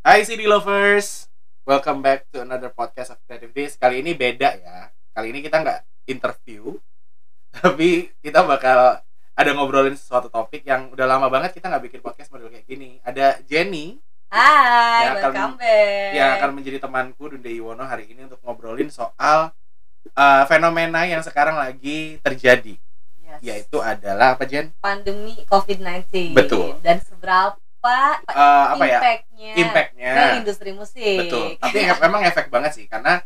Hai CD Lovers, welcome back to another podcast of Creative Days. Kali ini beda ya. Kali ini kita nggak interview, tapi kita bakal ada ngobrolin sesuatu topik yang udah lama banget kita nggak bikin podcast model kayak gini. Ada Jenny Hai, Ya, akan- welcome back. yang akan menjadi temanku Dunde Iwono hari ini untuk ngobrolin soal uh, fenomena yang sekarang lagi terjadi, Yes. yaitu adalah apa Jen? pandemi COVID-19. Betul. Dan seberapa Uh, apa ya? impactnya Impactnya. ke industri musik. Betul. Tapi memang efek banget sih karena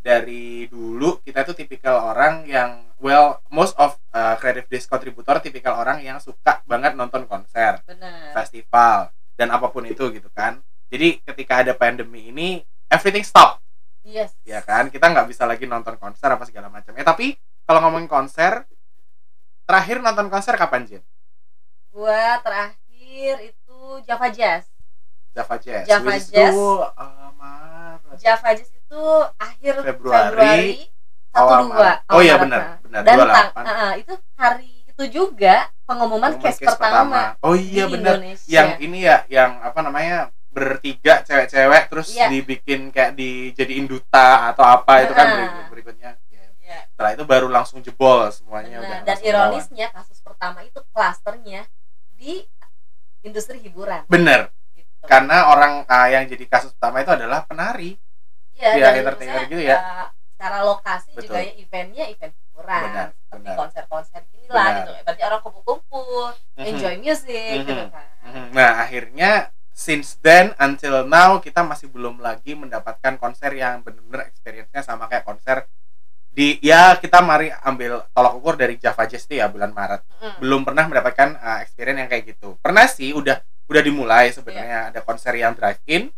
dari dulu kita tuh tipikal orang yang well most of uh, creative days contributor tipikal orang yang suka banget nonton konser, Benar. festival dan apa pun itu gitu kan. Jadi ketika ada pandemi ini everything stop Yes. ya kan. Kita nggak bisa lagi nonton konser apa segala macam. Eh tapi kalau ngomongin konser terakhir nonton konser kapan Jen? Gua terakhir itu Java Jazz. Java Jazz. Java Which Jazz. itu, uh, Maret. Java Jazz itu akhir Februari, Februari, satu dua. Oh iya benar, benar Dan 28. tang- uh, itu hari itu juga pengumuman Pengumuman case, case pertama, Oh iya benar. Yang ini ya, yang apa namanya bertiga cewek-cewek terus Iya. dibikin kayak dijadiin duta atau apa itu kan berikut berikutnya. Ya. Setelah itu baru langsung jebol semuanya udah. Benar. Dan ironisnya kasus pertama itu klasternya di industri hiburan. lawan. Bener, Gitu. karena orang ah, yang jadi kasus pertama itu adalah penari. Iya, dan entertainer gitu ya. uh, secara lokasi Betul. juga ya eventnya event hiburan, Benar, seperti konser-konser inilah Benar. gitu. Berarti orang kumpul-kumpul, Mhm. enjoy music Mhm. gitu kan. Mhm. Nah akhirnya since then until now kita masih belum lagi mendapatkan konser yang benar-benar experience-nya sama kayak konser di ya kita mari ambil tolak ukur dari Java Jazz itu ya bulan Maret Mhm. belum pernah mendapatkan uh, experience yang kayak gitu pernah sih udah udah dimulai sebenarnya ada konser yang drive in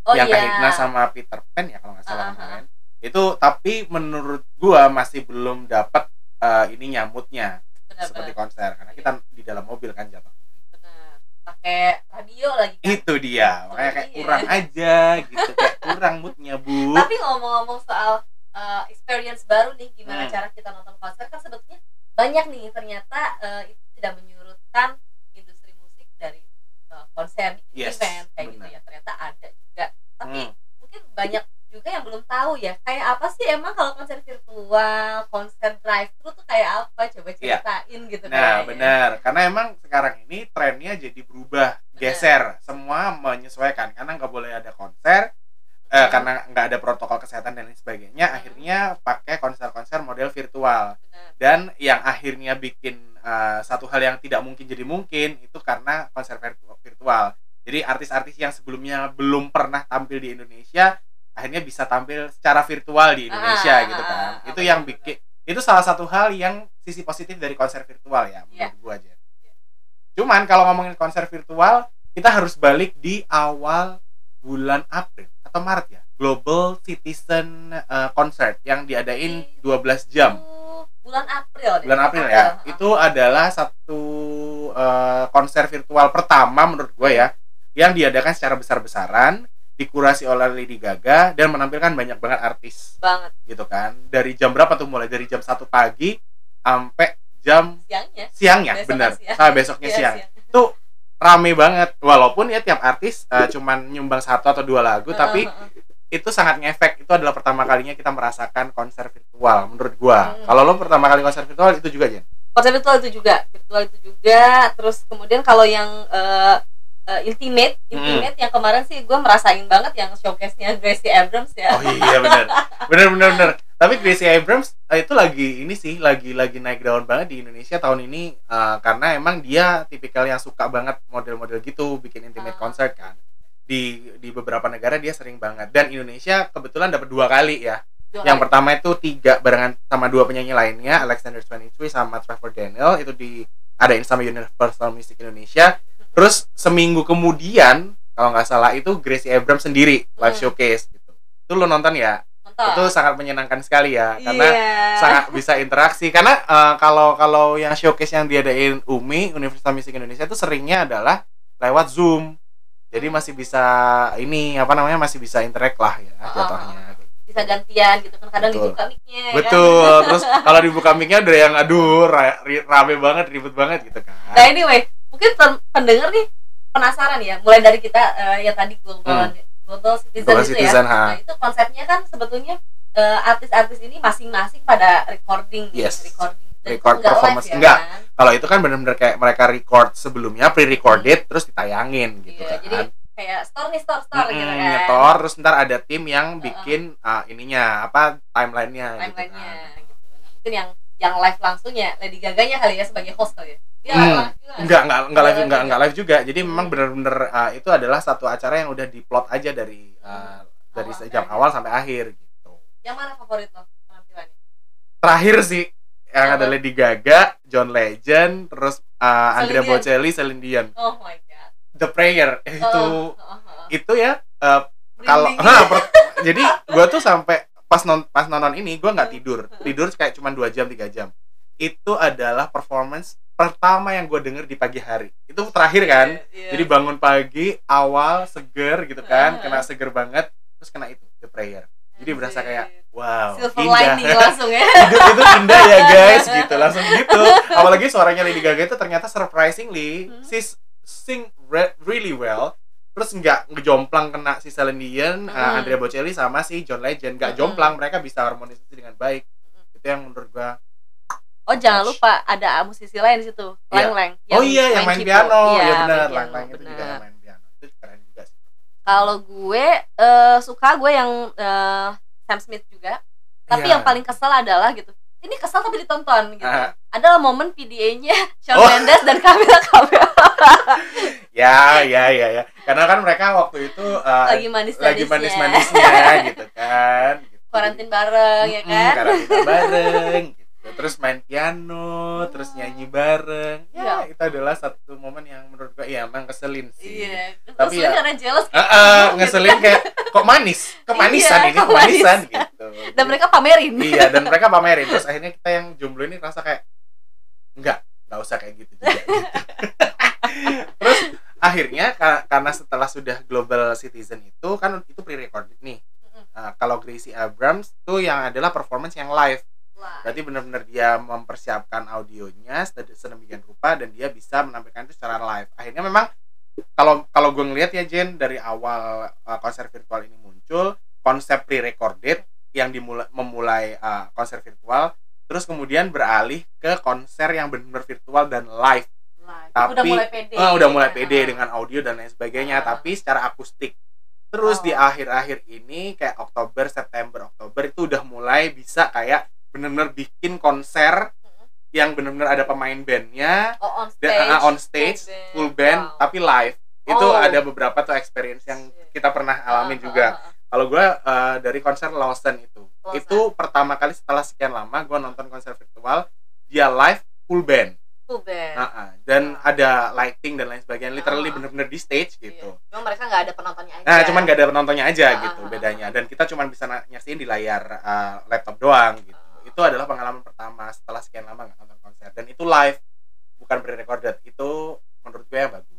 Oh yang iya. Kahitna sama Peter Pan ya kalau nggak salah Uh-huh. kemarin itu tapi menurut gua masih belum dapat uh, ini nyamutnya Benar, seperti konser karena kita di dalam mobil kan jatuh benar. Pakai radio lagi kan. itu dia Oh, makanya kayak iya. kurang aja gitu kayak kurang moodnya bu Tapi ngomong-ngomong soal uh, experience baru nih, gimana Hmm. cara kita nonton konser kan sebetulnya banyak nih ternyata uh, itu tidak menyurutkan industri musik dari uh, konser Yes, event kayak gitu benar. ya. Ternyata ada juga. Tapi Hmm. mungkin banyak juga yang belum tahu ya kayak apa sih emang kalau konser virtual konser drive thru tuh kayak apa coba Iya. ceritain gitu nah benar karena emang sekarang ini trennya jadi berubah geser semua menyesuaikan karena nggak boleh ada konser eh, Hmm. karena nggak ada protokol kesehatan dan lain sebagainya Hmm. akhirnya pakai konser-konser model virtual Benar. dan yang akhirnya bikin eh, satu hal yang tidak mungkin jadi mungkin itu karena konser virtu- virtual jadi artis-artis yang sebelumnya belum pernah tampil di Indonesia akhirnya bisa tampil secara virtual di Indonesia Ah, gitu ah, kan ah, itu yang bikin itu salah satu hal yang sisi positif dari konser virtual ya Iya. menurut gua aja cuman kalau ngomongin konser virtual kita harus balik di awal bulan April atau Maret ya? Global Citizen uh, Concert yang diadain 12 jam. Bulan April deh. bulan April ya? Ah. itu adalah satu uh, konser virtual pertama menurut gue ya yang diadakan secara besar-besaran dikurasi oleh Lady Gaga dan menampilkan banyak banget artis. Banget. Gitu kan? Dari jam berapa tuh? Mulai dari jam satu pagi sampai jam siangnya. siangnya Besoknya bener. siang. sampai besoknya Iya, siang. itu rame banget walaupun ya tiap artis uh, cuman nyumbang satu atau dua lagu tapi itu sangat ngefek itu adalah pertama kalinya kita merasakan konser virtual menurut gua Hmm. kalau lo pertama kali konser virtual itu juga Jen konser virtual itu juga virtual itu juga terus kemudian kalau yang eh, eh, intimate Hmm. intimate yang kemarin sih gue merasain banget yang showcase nya Gracie Abrams ya Oh iya benar. benar benar benar. Tapi Gracie Abrams eh, itu lagi ini sih lagi lagi naik daun banget di Indonesia tahun ini eh, karena emang dia tipikal yang suka banget model-model gitu bikin intimate Ah. concert kan. Di di beberapa negara dia sering banget dan Indonesia kebetulan dapat dua kali ya. Dua Yang kali. pertama itu tiga barengan sama dua penyanyi lainnya Alexander 23 sama Trevor Daniel itu di adain sama Universal Music Indonesia. Terus seminggu kemudian kalau nggak salah itu Gracie Abrams sendiri live Hmm. showcase gitu. Itu lo nonton ya? Itu sangat menyenangkan sekali ya karena Iya. sangat bisa interaksi. Karena eh, kalau kalau yang showcase yang diadain Umi Universitas Musik Indonesia itu seringnya adalah lewat Zoom. Jadi masih bisa ini apa namanya masih bisa interact lah ya Ah, jatuhnya. Bisa gantian gitu kan kadang Betul. dibuka mic-nya ya kan? betul. Terus kalau dibuka mic-nya ada yang aduh rame banget ribet banget gitu kan. Nah anyway, mungkin pen- pendengar nih penasaran ya, mulai dari kita eh, yang tadi global global citizen Hmm. Global itu citizen, ya. ha. Nah itu konsepnya kan sebetulnya eh, artis-artis ini masing-masing pada recording, nih, Yes. recording. Dan Record performance. live ya Enggak. kan? kalau itu kan bener-bener kayak mereka record sebelumnya pre-recorded terus ditayangin gitu Iya, kan jadi kayak store nih store store gitu Mm-mm, kan. nyetor terus ntar ada tim yang bikin ah, ininya apa timelinenya gitu Timelinenya kan. gitu. Nah, mungkin yang yang live langsungnya Lady Gaga-nya kali ya sebagai host kali ya. Dia Hmm. live. Enggak, enggak, enggak live, Enggak enggak, live juga. Jadi memang Hmm. bener-bener ah, itu adalah satu acara yang udah diplot aja dari ah, dari Awal sejam sampai awal sampai akhir gitu. Yang mana favorit lo penampilannya? Terakhir sih yang ada? Lady Gaga, John Legend, terus ah, Andrea Celine. Bocelli, Celine Dion. Oh my god. The Prayer itu Oh, oh, itu ya eh, kalau per- jadi gua tuh sampai pas non pas nonton ini gua nggak tidur tidur kayak cuma dua jam tiga jam itu adalah performance pertama yang gue denger di pagi hari. Itu terakhir kan? Iya. jadi bangun pagi awal seger gitu kan Heeh. kena seger banget terus kena itu the prayer. Jadi berasa kayak wow silver indah. lining langsung ya. Itu, itu indah ya guys gitu langsung gitu. Apalagi suaranya Lady Gaga itu ternyata surprisingly Hmm. she's sing re- really well. Terus nggak ngejomplang kena si Celine Dion, uh, Hmm. Andrea Bocelli sama si John Legend. Nggak Hmm. jomplang mereka bisa harmonisasi dengan baik. Itu yang menurut gua oh jangan lupa ada musisi lain di situ. Iya. Leng Leng oh iya yang main piano. Iya, ya benar. lang lang itu juga yang main piano. Itu keren juga sih. Kalau gue eh, suka gue yang eh, Sam Smith juga. Tapi Iya. yang paling kesel adalah gitu. Ini kesel tapi ditonton gitu. Ah. adalah momen PDA-nya Shawn Oh. Mendes dan Camila Cabello. Ya ya ya ya. Karena kan mereka waktu itu uh, lagi manis-manisnya. lagi manis-manisnya gitu kan gitu. karantin bareng ya Mm-mm, kan? karantina bareng gitu. terus main piano terus nyanyi bareng ya Iya. itu adalah satu momen yang menurut gua iya emang keselin sih iya Tapi tapi ya- karena jealous ah, gitu. ngeselin kayak kok manis kemanisan Iya, ini kemanisan gitu dan mereka pamerin iya dan mereka pamerin terus akhirnya kita yang jomblo ini rasa kayak enggak nggak usah kayak gitu juga gitu. terus akhirnya ka- karena setelah sudah global citizen itu kan itu pre-recorded nih. Nah, kalau Gracie Abrams tuh yang adalah performance yang live Wah, berarti benar-benar dia mempersiapkan audionya sed- sedemikian rupa dan dia bisa menampilkan itu secara live akhirnya memang kalau kalau gue ngelihat ya Jen dari awal uh, konser virtual ini muncul konsep pre-recorded yang dimulai memulai uh, konser virtual terus kemudian beralih ke konser yang benar-benar virtual dan live live. tapi- udah mulai pede Ah, udah mulai Ah. pede dengan audio dan lain sebagainya Ah. tapi secara akustik terus Oh. di akhir-akhir ini kayak Oktober September Oktober itu udah mulai bisa kayak bener-bener bikin konser Mm-mm. yang bener-bener ada pemain bandnya oh, on dan stage ah, on stage full band Wow. tapi live itu Oh. ada beberapa tuh experience yang kita pernah alamin Ah, juga ah, ah, ah. kalau gue dari konser Lawson itu Lawson. itu pertama kali setelah sekian lama gue nonton konser virtual dia live full band full band Ah, ah. dan ada lighting dan lain sebagainya literally Ah. bener-bener di stage Iya. gitu cuma mereka nggak ada penontonnya aja nah cuman gak ada penontonnya aja Ah, gitu ah, ah, bedanya dan kita cuman bisa nyaksiin di layar ah, laptop doang gitu Ah. Itu adalah pengalaman pertama setelah sekian lama nggak nonton konser dan itu live bukan pre-recorded itu menurut gue yang bagus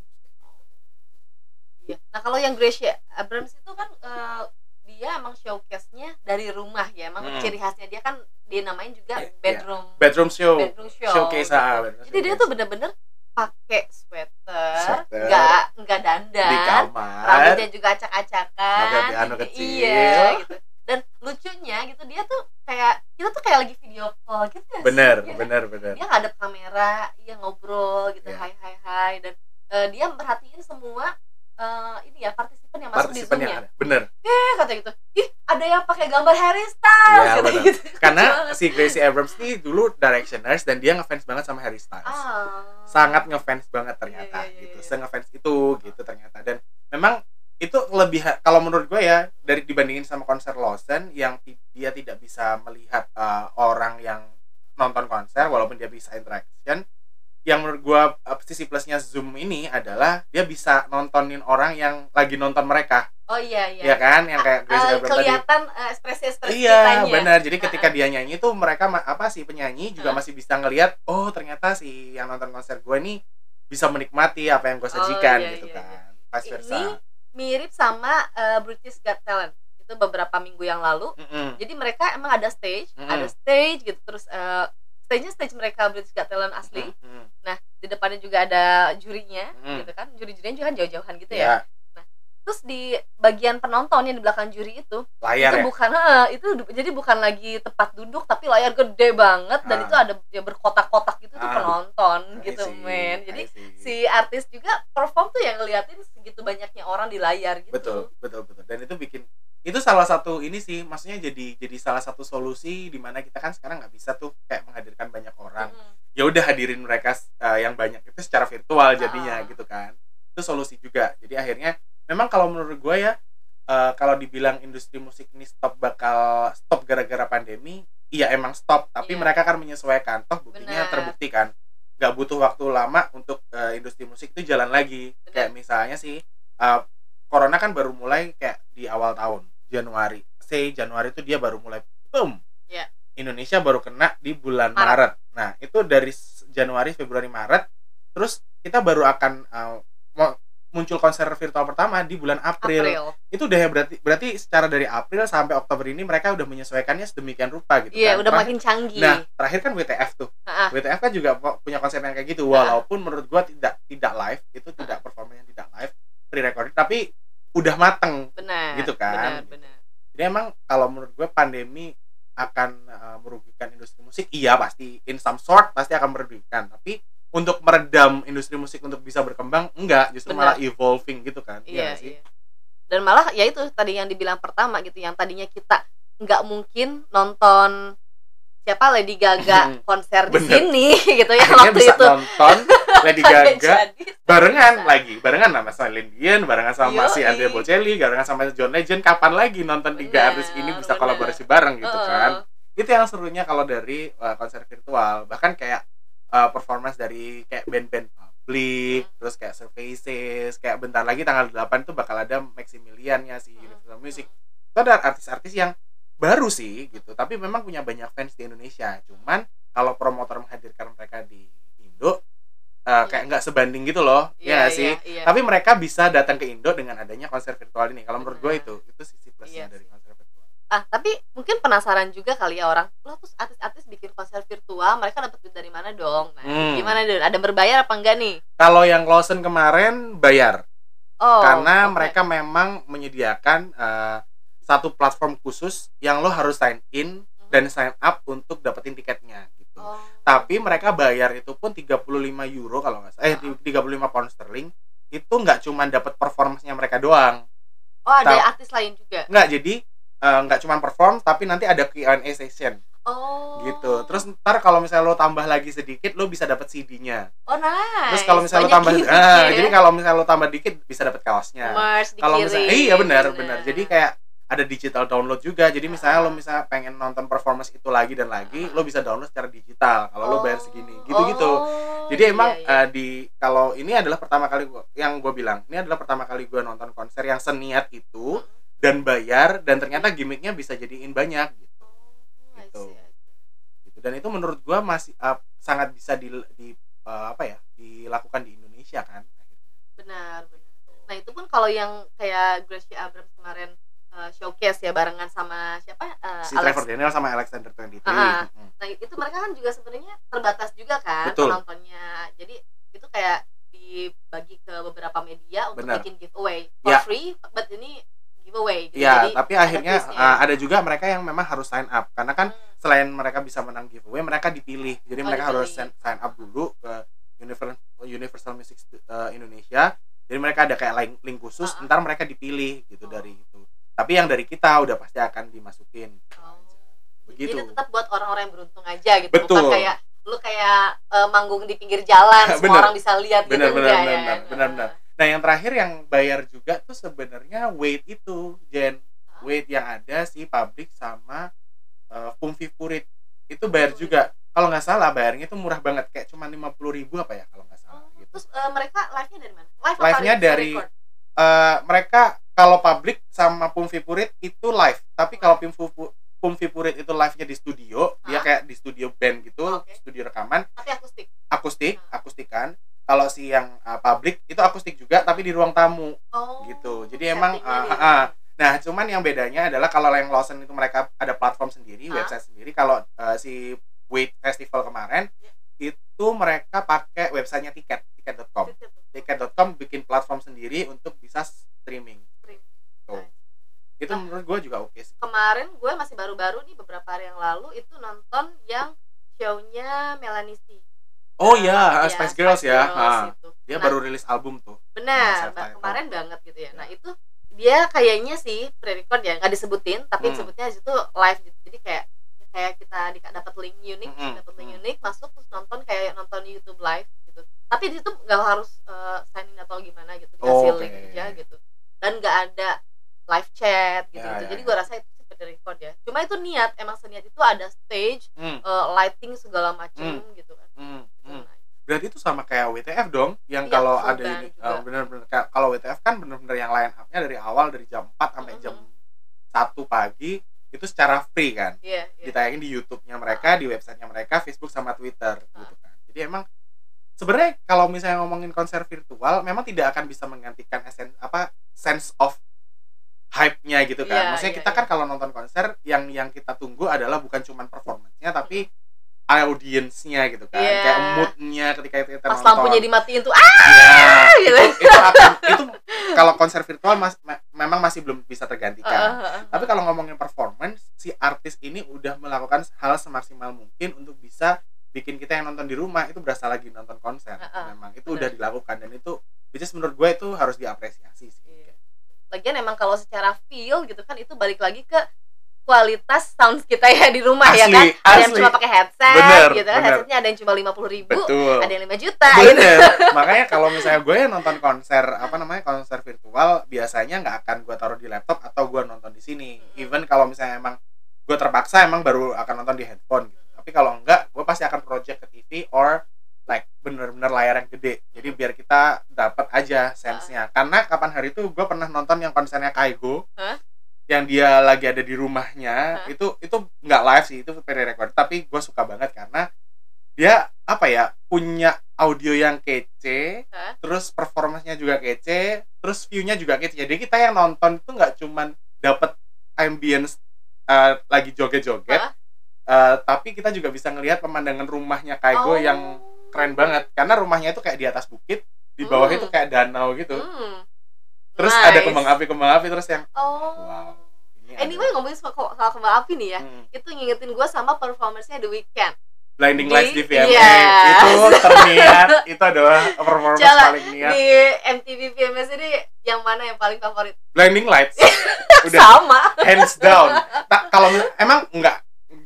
Iya. Nah kalau yang Gracie Abrams itu kan eh, dia emang showcase-nya dari rumah ya. Emang Hmm. ciri khasnya dia kan dinamain juga Iya. bedroom bedroom show bedroom show. showcase gitu. ah, bedroom Jadi dia showcase. tuh bener-bener pakai sweater, nggak nggak dandan, di kamar rambutnya juga acak-acakan, kecil. Iya gitu. Dan lucunya gitu dia tuh kayak kita tuh kayak lagi video call gitu ya. bener sih? Iya. bener bener Dia ngadep kamera, iya ngobrol gitu, Iya. hai hai hai dan eh, dia merhatiin semua eh, ini ya partisipan yang masuk di partisipan ada bener Eh kata gitu, ih ada yang pakai gambar Harry Styles kata bener. gitu. karena si Gracie Abrams ini dulu Directioners dan dia ngefans banget sama Harry Styles Ah. sangat ngefans banget ternyata Iya, iya, iya, gitu iya. se-ngefans itu gitu ternyata dan memang itu lebih kalau menurut gue ya dari dibandingin sama konser Lawson yang dia tidak bisa melihat uh, orang yang nonton konser walaupun dia bisa interaction yang menurut gue uh, sisi plusnya Zoom ini adalah dia bisa nontonin orang yang lagi nonton mereka Oh iya iya. ya kan yang kayak tadi kelihatan eh, ekspresi-ekspresi Iya benar. Jadi ketika dia nyanyi tuh mereka apa sih penyanyi juga masih bisa ngelihat oh ternyata si yang nonton konser gue nih bisa menikmati apa yang gue Oh, sajikan iya, gitu iya, kan. Vice versa. Ini mirip sama eh, British Got Talent. Itu beberapa minggu yang lalu Mm-mm. jadi mereka emang ada stage Mm-mm. ada stage gitu terus eh, stage-nya stage mereka British Got Talent asli Mm-mm. nah di depannya juga ada jurinya Mm. gitu kan juri-jurinya juga kan jauh-jauhan gitu ya ya terus di bagian penonton yang di belakang juri itu layar itu ya bukan itu jadi bukan lagi tempat duduk tapi layar gede banget dan Ah. itu ada ya berkotak-kotak gitu tuh Ah. penonton I gitu see, men jadi si artis juga perform tuh yang ngeliatin segitu banyaknya orang di layar gitu betul betul betul dan itu bikin itu salah satu ini sih maksudnya jadi jadi salah satu solusi di mana kita kan sekarang nggak bisa tuh kayak menghadirkan banyak orang Mm-mm. ya udah hadirin mereka uh, yang banyak itu secara virtual jadinya Ah. gitu kan itu solusi juga jadi akhirnya memang kalau menurut gue ya uh, kalau dibilang industri musik ini stop bakal stop gara-gara pandemi iya emang stop tapi Iya. mereka kan menyesuaikan toh buktinya Benar. terbukti kan nggak butuh waktu lama untuk uh, industri musik itu jalan lagi Benar. kayak misalnya sih uh, corona kan baru mulai kayak di awal tahun Januari say Januari itu dia baru mulai boom Iya. Indonesia baru kena di bulan Maret. Maret. Nah, itu dari Januari, Februari, Maret. Terus kita baru akan uh, muncul konser virtual pertama di bulan April. April Itu udah ya berarti berarti secara dari April sampai Oktober ini mereka udah menyesuaikannya sedemikian rupa gitu iya kan. udah Terakhir- makin canggih Nah, terakhir kan WTF tuh. Ah. WTF kan juga punya konsep yang kayak gitu. Walaupun menurut gua tidak tidak live, itu tidak performanya tidak live, pre-recorded tapi udah mateng. benar Gitu kan. benar benar Jadi emang kalau menurut gue pandemi akan uh, merugikan industri musik, iya pasti in some sort pasti akan merugikan. Tapi untuk meredam industri musik untuk bisa berkembang, enggak, justru Benar. malah evolving gitu kan. iya nggak sih? iya dan malah ya itu tadi yang dibilang pertama gitu yang tadinya kita nggak mungkin nonton siapa Lady Gaga konser di Bener. sini gitu ya Akhirnya waktu bisa itu nonton Lady Gaga barengan Bisa. lagi, barengan sama Celine Dion, barengan sama si Yoi. Andrea Bocelli, barengan sama John Legend. Kapan lagi nonton tiga Benar, artis ini bisa benar. kolaborasi bareng gitu Heeh. kan? Itu yang serunya kalau dari uh, konser virtual. Bahkan kayak uh, performance dari kayak band-band publik, Hmm. terus kayak Surfaces, kayak bentar lagi tanggal 8 tuh bakal ada Maximilian-nya si Hmm. Universal Music. Itu ada artis-artis yang baru sih gitu, tapi memang punya banyak fans di Indonesia. Cuman kalau promotor menghadirkan mereka di Indo uh, kayak nggak sebanding gitu loh, ya nggak sih? iya. Tapi mereka bisa datang ke Indo dengan adanya konser virtual ini. Kalau menurut gue Benar. itu, itu sisi plusnya Iya dari konser. Ah tapi mungkin penasaran juga kali ya orang lo terus artis-artis bikin konser virtual mereka dapat duit dari mana dong nah Hmm. gimana dong ada berbayar apa enggak nih Kalau yang Lawson kemarin bayar, oh karena oke. mereka memang menyediakan uh, satu platform khusus yang lo harus sign in dan sign up untuk dapetin tiketnya gitu. oh. Tapi mereka bayar itu pun 35 euro kalau nggak salah, eh 35 pound sterling itu nggak cuma dapat performance-nya mereka doang. oh ada Tau- artis lain juga Nggak, jadi uh, nggak cuma perform tapi nanti ada Q&A session oh gitu. Terus ntar kalau misalnya lo tambah lagi sedikit lo bisa dapat CD-nya. oh nice Terus kalau misalnya lo Banyak tambah gift ah, ya. jadi kalau misalnya lo tambah dikit bisa dapat kaosnya. Kalau misalnya iya benar benar Benar. jadi kayak ada digital download juga jadi misalnya Ah. lo misalnya pengen nonton performance itu lagi dan lagi lo bisa download secara digital kalau lo bayar Oh. segini gitu gitu Oh, jadi emang iya, iya. eh, di kalau ini adalah pertama kali gua yang gue bilang ini adalah pertama kali gue nonton konser yang seniat itu dan bayar dan ternyata gimmicknya bisa jadiin banyak gitu Oh, gitu. gitu dan itu menurut gue masih eh, sangat bisa di, di eh, apa ya dilakukan di Indonesia kan benar benar nah itu pun kalau yang kayak Gracia Abrams kemarin uh, showcase ya barengan sama siapa uh, si Alex Trevor Daniel sama Alexander 23 Ah, Mm. Nah itu mereka kan juga sebenarnya terbatas juga kan Betul. penontonnya. Jadi itu kayak dibagi ke beberapa media untuk Benar. bikin giveaway for Ya. free, but ini giveaway. Gitu. Iya, Jadi tapi akhirnya uh, ada juga mereka yang memang harus sign up karena kan Hmm. selain mereka bisa menang giveaway, mereka dipilih. Jadi Oh, mereka harus dipilih. sign, sign up dulu ke Universal Universal Music uh, Indonesia. Jadi mereka ada kayak link, link khusus, Ah, ah. ntar mereka dipilih gitu Oh. dari itu. Tapi yang dari kita udah pasti akan dimasukin. Oh. Begitu. Jadi tetap buat orang-orang yang beruntung aja gitu. Betul. Bukan kayak lu kayak uh, manggung di pinggir jalan, semua orang bisa lihat Bener, gitu bener, enggak bener, ya. bener, bener, bener. Nah, yang terakhir yang bayar juga tuh sebenarnya weight itu, Jen. Hah? Weight yang ada si public sama uh, Pumfi Purit. Itu bayar juga. Kalau nggak salah bayarnya itu murah banget, kayak cuma 50.000 ribu apa ya kalau nggak salah Oh, gitu. Terus uh, mereka live-nya dari mana? Live Live-nya dari-? Eh, mereka kalau public sama Pumfi Purit itu live, tapi kalau Pumfi Purit itu live-nya di studio, dia Hah? kayak di studio band gitu, Oke. studio rekaman, tapi akustik. akustik, Ah. akustikan. Kalau si yang uh, public itu akustik juga tapi di ruang tamu Oh. gitu. Jadi emang uh, uh, uh, Nah, cuman yang bedanya adalah kalau yang Lawson itu mereka ada platform sendiri, Hah? website sendiri. Kalau eh, si Wait Festival kemarin Ya. itu mereka pakai websitenya tiket, tiket.com. Tiket.com bikin platform sendiri untuk bisa streaming. Tuh. Itu Nah. menurut gue juga oke sih. kemarin gue masih baru-baru nih beberapa hari yang lalu itu nonton yang show-nya Melanie C. Oh Nah, iya, iya, Spice Girls ya. Girls Ha. itu. Dia Nah, baru rilis album tuh. benar ba- kemarin banget gitu ya nah Ya. itu dia kayaknya sih pre-record ya nggak disebutin tapi Hmm. disebutnya di situ live gitu jadi kayak kayak kita dapat link unik Mm-mm. dapat link Mm. unik masuk terus nonton kayak nonton YouTube live gitu tapi di situ nggak harus eh, sign in atau gimana gitu dikasih Oke. link aja gitu dan nggak ada live chat gitu, Ya, gitu. ya, jadi ya. gue rasa itu sih pre-record ya cuma itu niat emang seniat itu ada stage Hmm, eh, lighting segala macam Hmm. gitu kan hmm, Itu hmm. Berarti itu sama kayak WTF dong, yang Iya, kalau ada ini eh, bener-bener kalau WTF kan bener-bener yang line up-nya dari awal dari jam 4 sampai jam Mhm. 1 pagi itu secara free kan. iya iya Ditayangin di YouTube-nya mereka, di websitenya mereka, Facebook sama Twitter gitu kan. Jadi emang sebenarnya kalau misalnya ngomongin konser virtual memang tidak akan bisa menggantikan esen apa sense of hype-nya gitu kan. Iya, Maksudnya iya, kita iya. kan kalau nonton konser yang yang kita tunggu adalah bukan cuman performance-nya tapi audience-nya gitu kan. Iya. Kayak mood-nya ketika kita pas nonton. lampunya dimatiin tuh ah Iya, gitu. itu, itu akan itu kalau konser virtual mas, me- memang masih belum bisa tergantikan. Heeh, Tapi kalau ngomongin performance, si artis ini udah melakukan hal semaksimal mungkin untuk bisa bikin kita yang nonton di rumah itu berasa lagi nonton konser. Heeh, Memang itu benar. udah dilakukan dan itu which is menurut gue itu harus diapresiasi sih. Iya. Lagian emang kalau secara feel gitu kan itu balik lagi ke kualitas sound kita ya di rumah ya Asli, kan. Ada yang cuma pakai headset Bener, gitu kan. bener. Headsetnya ada yang cuma lima puluh ribu, Betul. ada yang 5 juta gitu. Bener. Makanya kalau misalnya gue yang nonton konser apa namanya konser virtual biasanya nggak akan gue taruh di laptop atau gue nonton di sini. Mm-mm. Even kalau misalnya emang gue terpaksa emang baru akan nonton di handphone. Gitu. Tapi kalau enggak, gue pasti akan project ke TV or like bener-bener layar yang gede. Jadi biar kita dapat aja sense-nya. Karena kapan hari itu gue pernah nonton yang konsernya Kaigo. Hah? Yang dia lagi ada di rumahnya, Hah? itu itu nggak live sih, itu pre-record. Tapi gue suka banget karena dia apa ya punya audio yang kece, Hah? terus performanya juga kece, terus view-nya juga kece. Jadi kita yang nonton itu nggak cuman dapat ambience uh, lagi joget-joget, uh, tapi kita juga bisa ngelihat pemandangan rumahnya Kaigo Oh. yang keren banget. Karena rumahnya itu kayak di atas bukit, di bawah Hmm. itu kayak danau gitu. Hmm. Terus Nice. ada kembang api kembang api terus yang Oh. wow. Anyway ngomongin soal, soal kembang api nih ya, Hmm. itu ngingetin gue sama performance-nya The Weeknd. Blinding Di- Lights di VMA iya. itu terniat itu adalah performance Coba, paling niat. Di MTV VMS ini yang mana yang paling favorit? Blinding Lights udah Sama. hands down. Tak kalau emang nggak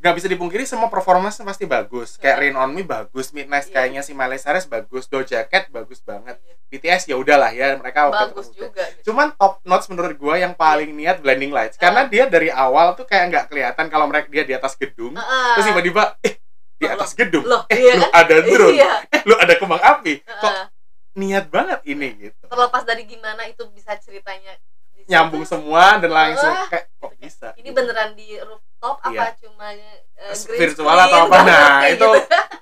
nggak bisa dipungkiri semua performance pasti bagus. Kayak Rain on Me bagus, Midnight Iya. kayaknya si Miley Cyrus bagus, Doja Cat bagus banget. BTS ya udahlah ya mereka Bagus terus. juga. gitu. Cuman top notes menurut gua yang paling niat Blinding Lights karena dia dari awal tuh kayak nggak kelihatan kalau mereka dia di atas gedung. Heeh. Terus tiba-tiba eh di atas gedung. Loh, eh iya lu kan? ada drone. Iya. Eh lu ada kembang api. Kok Heeh. niat banget ini gitu. Terlepas dari gimana itu bisa ceritanya Nyambung semua dan langsung kayak kok bisa. Ini gitu. beneran di rooftop Iya. apa cuma eh, green virtual atau apa nah itu gitu.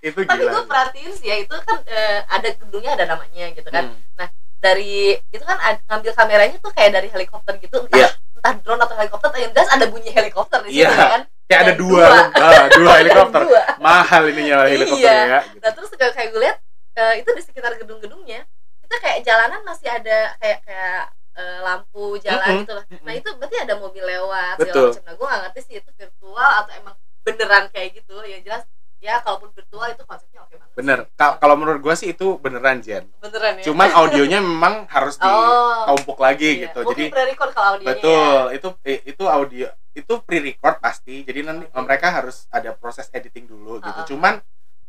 itu Tapi gila. gue perhatiin sih ya itu kan eh, ada gedungnya ada namanya gitu kan. Hmm. Dari itu kan ngambil kameranya tuh kayak dari helikopter gitu entah Iya. entah drone atau helikopter yang jelas ada bunyi helikopter di situ Iya. kan. Kayak ada dua, dua. ah, dua helikopter. Dua. Mahal ininya helikopter Iya. ya. Gitu. Nah terus kayak kayak gue lihat eh, itu di sekitar gedung-gedungnya kita kayak jalanan masih ada kayak kayak eh, lampu jalan Mm-mm, gitu lah. Nah itu berarti ada mobil lewat Betul. segala macam. Nah gue gak ngerti sih itu virtual atau emang beneran kayak gitu. Yang jelas ya kalaupun virtual itu konsepnya oke banget. Bener. Ka- kalau menurut gua sih itu beneran Jen. beneran ya. Cuman audionya memang harus oh, ditumpuk lagi iya. gitu. Mungkin Jadi pre-record kalau audionya. betul Ya. itu itu audio itu pre-record pasti. Jadi nanti Oke. mereka harus ada proses editing dulu gitu. Ah, ah. Cuman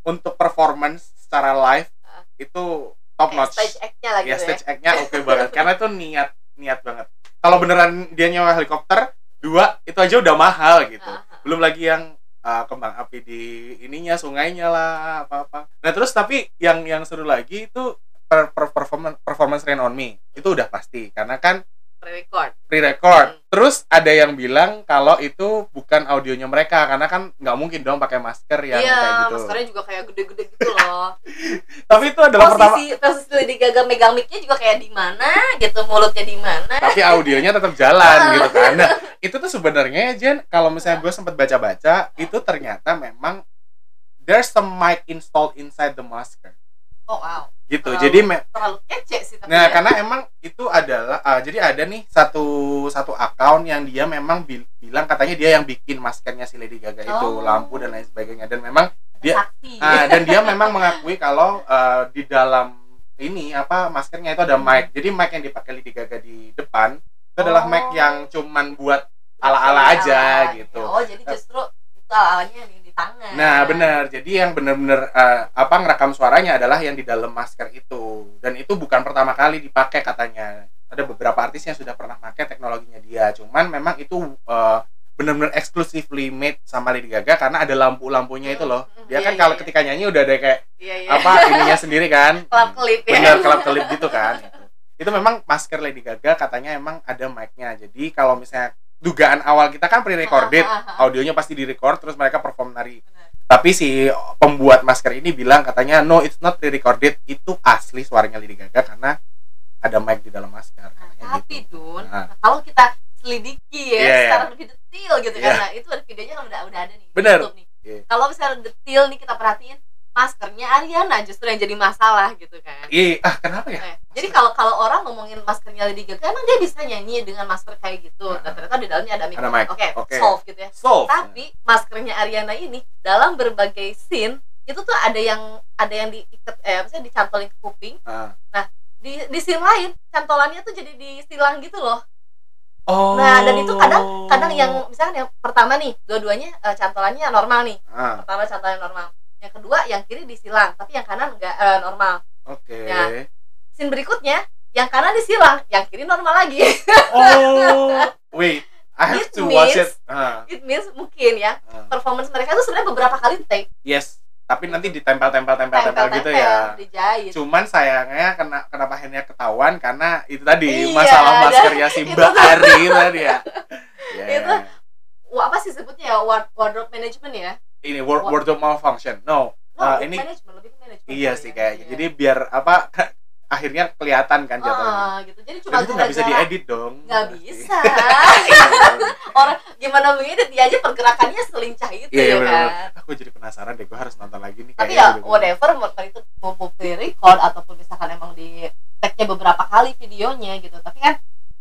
untuk performance secara live Ah. itu top notch. Stage act-nya lagi ya gitu stage act-nya oke banget. Karena itu niat niat banget. Kalau beneran dia nyewa helikopter dua itu aja udah mahal gitu. Ah, ah. belum lagi yang uh, kembang api di ininya sungainya lah apa apa nah terus tapi yang yang seru lagi itu per, per- performance performance Rain on Me. Itu udah pasti. Karena kan Pre-record. pre-record. Hmm. Terus ada yang bilang kalau itu bukan audionya mereka karena kan nggak mungkin dong pakai masker yang iya kayak gitu. maskernya juga kayak gede-gede gitu loh Tapi itu adalah pertama posisi posisi Lady Gaga megang mic-nya juga kayak di mana gitu mulutnya di mana tapi audionya tetap jalan gitu kan. Nah, itu tuh sebenarnya ya Jen, kalau misalnya gue sempat baca-baca, itu ternyata memang there's some mic installed inside the masker oh wow gitu. Terlalu- Jadi me- terlalu kece sih tapi Nah, ya. karena emang itu adalah ah, jadi ada nih satu satu account yang dia memang bil- bilang katanya dia yang bikin maskernya si Lady Gaga itu Oh. lampu dan lain sebagainya dan memang dia- ah, dan dia memang mengakui kalau ah, di dalam ini apa maskernya itu ada mic. Jadi mic yang dipakai Lady Gaga di depan itu adalah Oh. mic yang cuman buat ala-ala aja Ala-alanya. gitu. oh jadi justru itu ala-alanya tangan Nah, benar. Jadi yang benar-benar eh, apa ngerekam suaranya adalah yang di dalam masker itu. Dan itu bukan pertama kali dipakai katanya. Ada beberapa artis yang sudah pernah pakai teknologinya dia. Cuman memang itu eh, benar-benar exclusively made sama Lady Gaga karena ada lampu-lampunya itu loh. Dia kan iya, kalau iya. ketika nyanyi udah ada kayak iya, apa ininya sendiri kan. kelap kelip ya Benar, kelap-kelip gitu kan. Itu. Itu memang masker Lady Gaga katanya emang ada mic-nya. Jadi kalau misalnya dugaan awal kita kan pre-recorded, Ah, ah, ah. audionya pasti direcord terus mereka perform nari tapi si pembuat masker ini bilang katanya no it's not pre-recorded itu asli suaranya Lady Gaga karena ada mic di dalam masker Nah, tapi gitu. Dun, Nah. kalau kita selidiki ya Iya, iya. secara lebih detail gitu Iya. kan, nah itu ada videonya kan udah udah ada nih di Bener. YouTube nih. Iya. Kalau misalnya detail nih kita perhatiin maskernya Ariana justru yang jadi masalah gitu kan. Iya, ah kenapa ya? Jadi kalau kalau orang ngomongin maskernya Lady Gaga, emang dia bisa nyanyi dengan masker kayak gitu. Dan Nah. ternyata di dalamnya ada mic. Oke, Oke. solve gitu ya. Solve. Tapi maskernya Ariana ini dalam berbagai scene itu tuh ada yang ada yang diikat eh maksudnya dicantolin ke kuping. Ah. Di di scene lain cantolannya tuh jadi disilang gitu loh. Oh. Nah, dan itu kadang kadang yang misalnya yang pertama nih, dua-duanya eh, cantolannya normal nih. Ah, Pertama cantolannya normal. Yang kedua yang kiri disilang, tapi yang kanan enggak eh, normal. oke. Ya. Scene berikutnya yang kanan disilang, yang kiri normal lagi. Oh. Wait, I have It to watch means- it. Ah, It means mungkin ya ah. performance mereka tuh sebenarnya beberapa kali take Yes, tapi nanti ditempel-tempel-tempel-tempel gitu ya. dijahit. Cuman sayangnya kena kenapa akhirnya ketahuan karena itu tadi Iya, masalah maskernya si itu Mbak. Ari tadi ya. Ya. Itu apa sih sebutnya ya Ward- wardrobe management ya? Ini word What? wardrobe malfunction. No, No, Ah, ini- management lebih ke management. iya sih ya. kayaknya. Iya. Jadi biar apa akhirnya kelihatan kan jatuhnya. Ah, gitu. Jadi cuma itu nggak bisa diedit dong. Nggak bisa. Iya, Orang gimana mengedit dia aja pergerakannya selincah itu Iya, iya ya benar. kan. Aku jadi penasaran deh, gue harus nonton lagi nih. Tapi ya gitu. whatever mau itu mau record ataupun misalkan emang di tag-nya beberapa kali videonya gitu. Tapi kan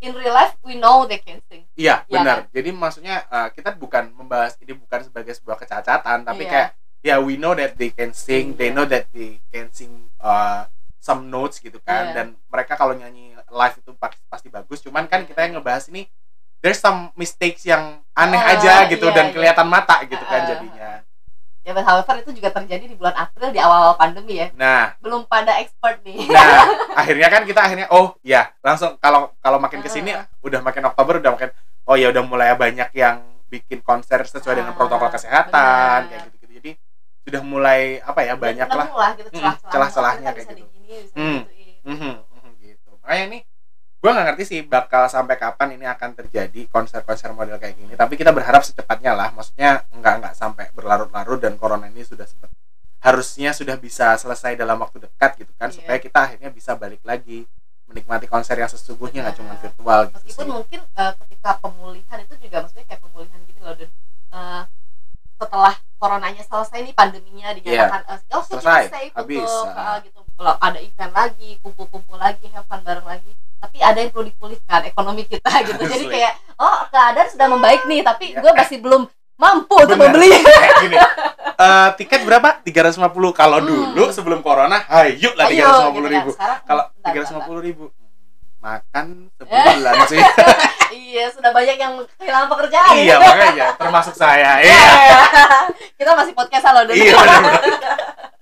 in real life we know they can sing. Iya, Iya benar. Jadi maksudnya uh, kita bukan membahas ini bukan sebagai sebuah kecacatan, tapi Iya. kayak ya we know that they can sing, they Iya. know that they can sing uh, some notes gitu kan. Iya. Dan mereka kalau nyanyi live itu pasti, pasti bagus. Cuman kan Iya. kita yang ngebahas ini there's some mistakes yang aneh Ah, aja gitu iya, dan iya. kelihatan mata gitu kan Ah. jadinya. Ya but however itu juga terjadi di bulan April di awal-awal pandemi ya. Nah, Belum pada expert nih. nah akhirnya kan kita akhirnya oh ya langsung kalau kalau makin ke sini Ah. udah makin Oktober udah makin oh ya udah mulai banyak yang bikin konser sesuai dengan Ah, protokol kesehatan benar. kayak gitu gitu jadi sudah mulai apa ya banyak lah gitu celah-celahnya. celah-celahnya Oh, kayak gitu. digini, Hmm. gitu makanya nih gue nggak ngerti sih bakal sampai kapan ini akan terjadi konser-konser model kayak gini tapi kita berharap secepatnya lah maksudnya nggak nggak sampai berlarut-larut dan corona ini sudah sempet harusnya sudah bisa selesai dalam waktu dekat gitu kan Iya. supaya kita akhirnya bisa balik lagi menikmati konser yang sesungguhnya nggak cuma virtual gitu meskipun sih. mungkin eh, ketika pemulihan itu juga maksudnya kayak pemulihan gini loh dan eh, setelah coronanya selesai nih pandeminya dinyatakan eh, oh kita Selesai, safe habis, untuk eh, gitu. Kalau ada event lagi kumpul-kumpul lagi have fun bareng lagi. Tapi ada yang perlu dipulihkan ekonomi kita gitu. Jadi Asli. kayak oh keadaan sudah membaik nih tapi Iya. gue masih belum mampu untuk membeli. Kayak gini eh, tiket berapa 350 kalau Hmm. dulu sebelum corona ayo lah Ayo, 350 gitu ribu kan. Sekarang, kalau bentar, bentar, bentar. 350 ribu makan sebulan sih iya sudah banyak yang kehilangan pekerjaan iya makanya termasuk saya Iya. iya kita masih podcast loh dulu iya benar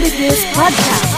News Podcast.